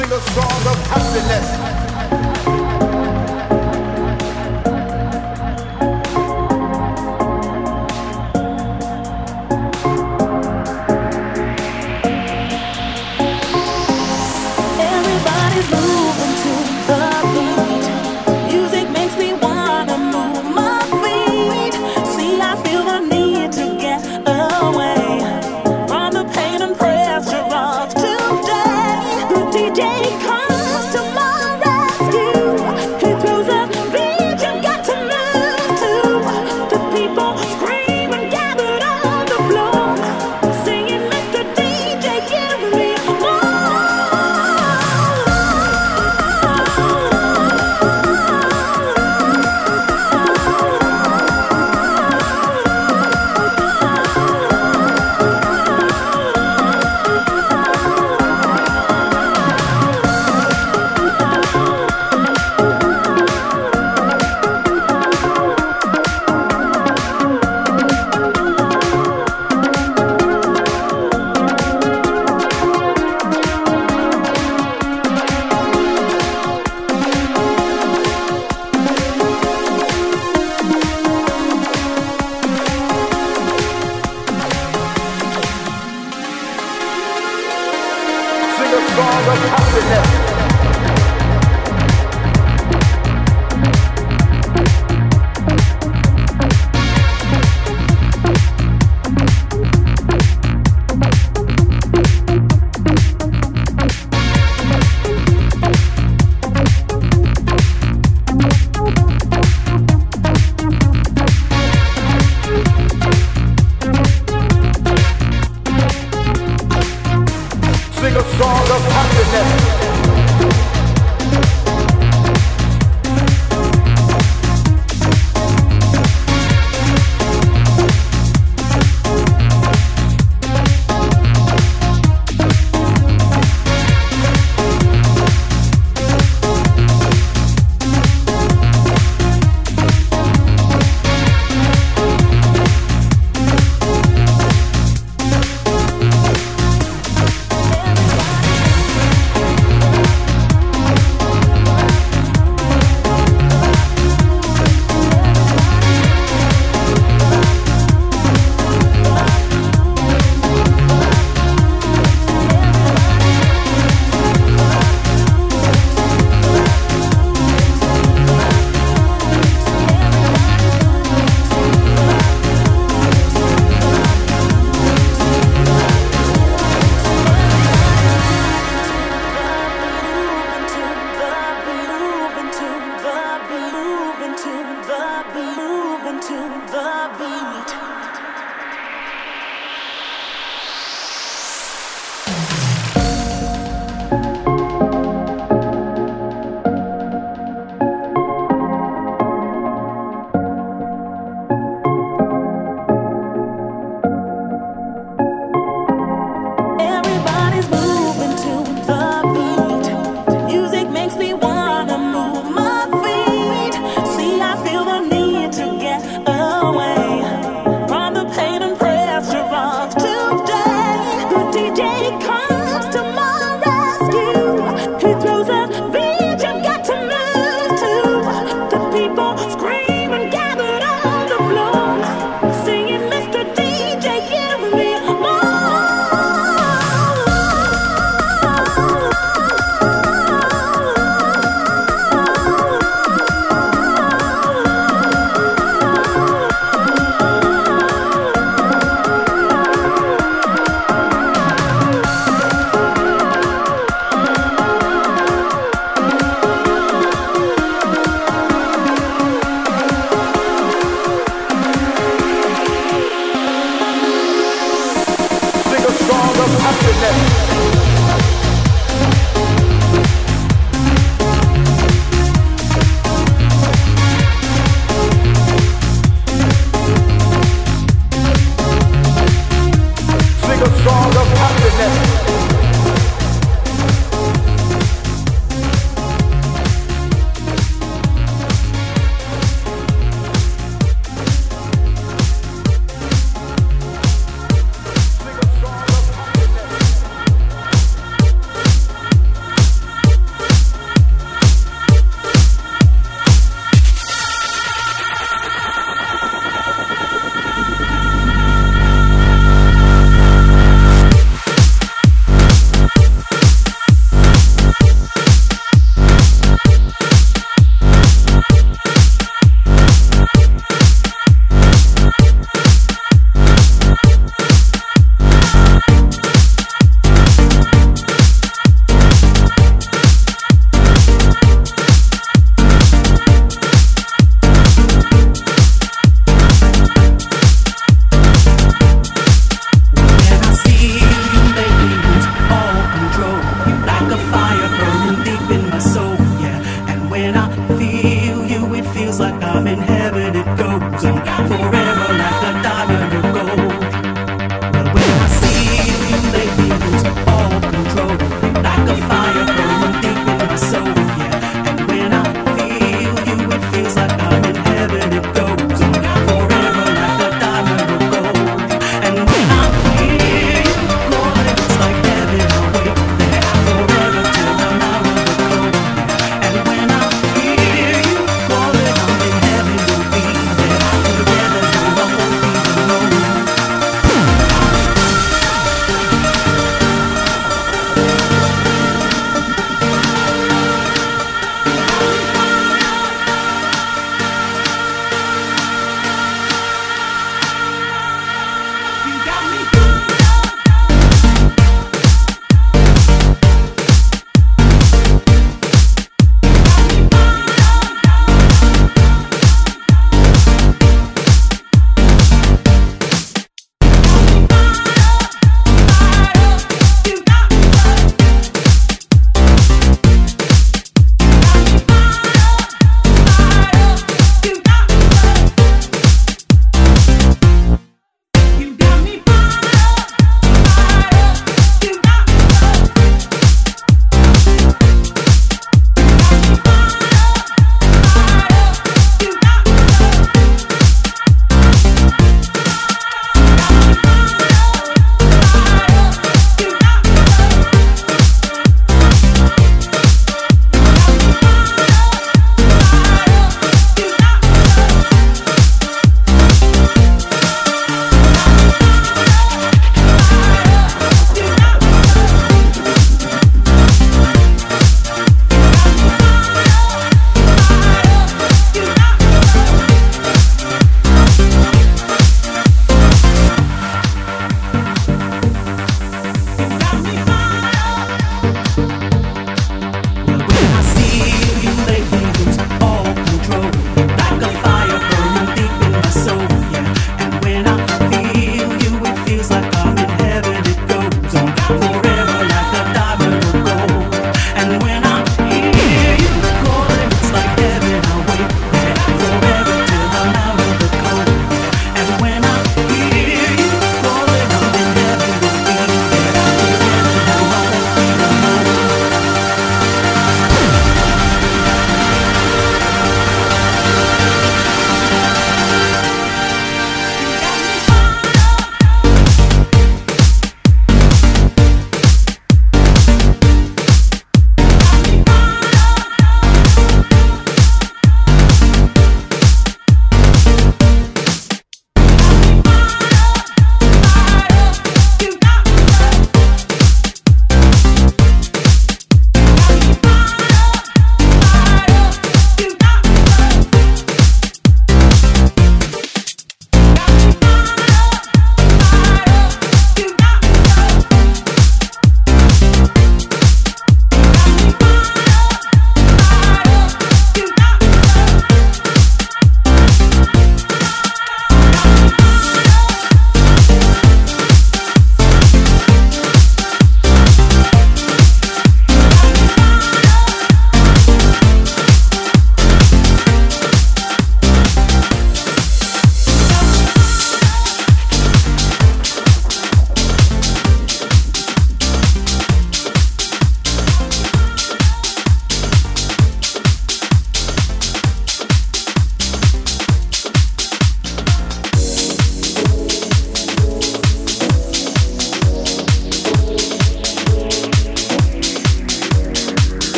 DJ of tomorrow.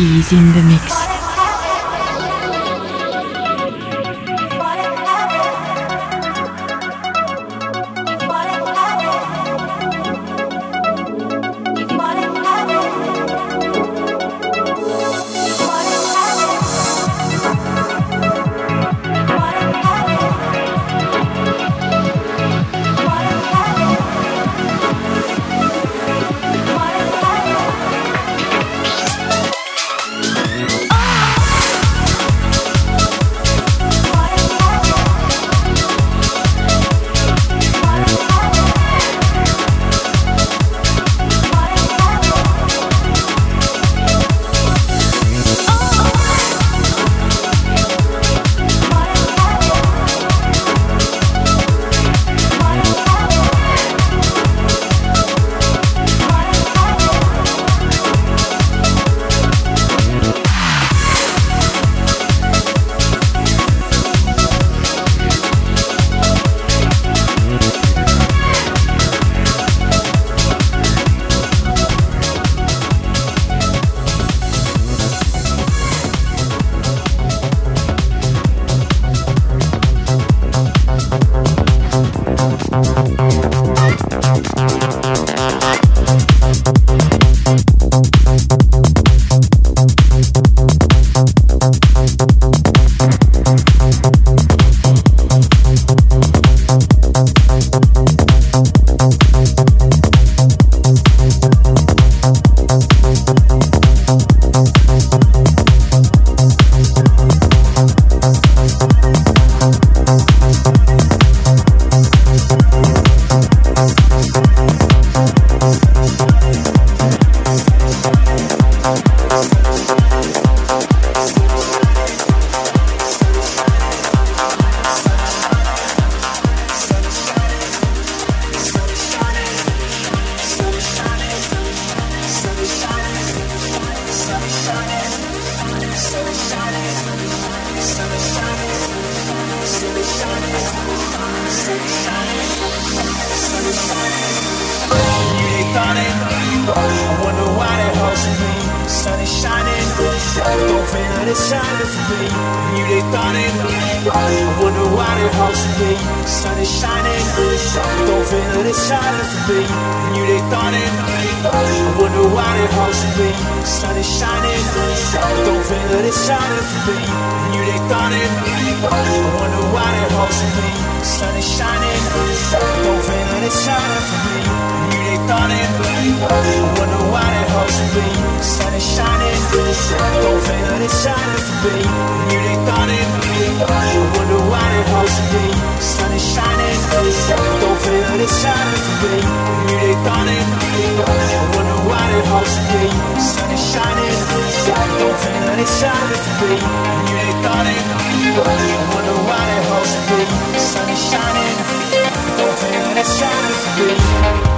Is in the mix. it shines as me. You they thought it. Wonder. Sun is shining. Don't feel me. You they thought it I Wonder why they house me. Sun is shining. Don't feel it's shining as me. You they thought it I Wonder why they house me. Sun is shining. Don't feel it's shining as me started. Wonder why be. Sun is shining, don't that it's shining. You. Wonder why be. Sun is shining, don't that it's shining. You. Wonder why be. Sun is shining, don't that it's shining. You. Wonder why be. Sun is shining, don't that it's shining.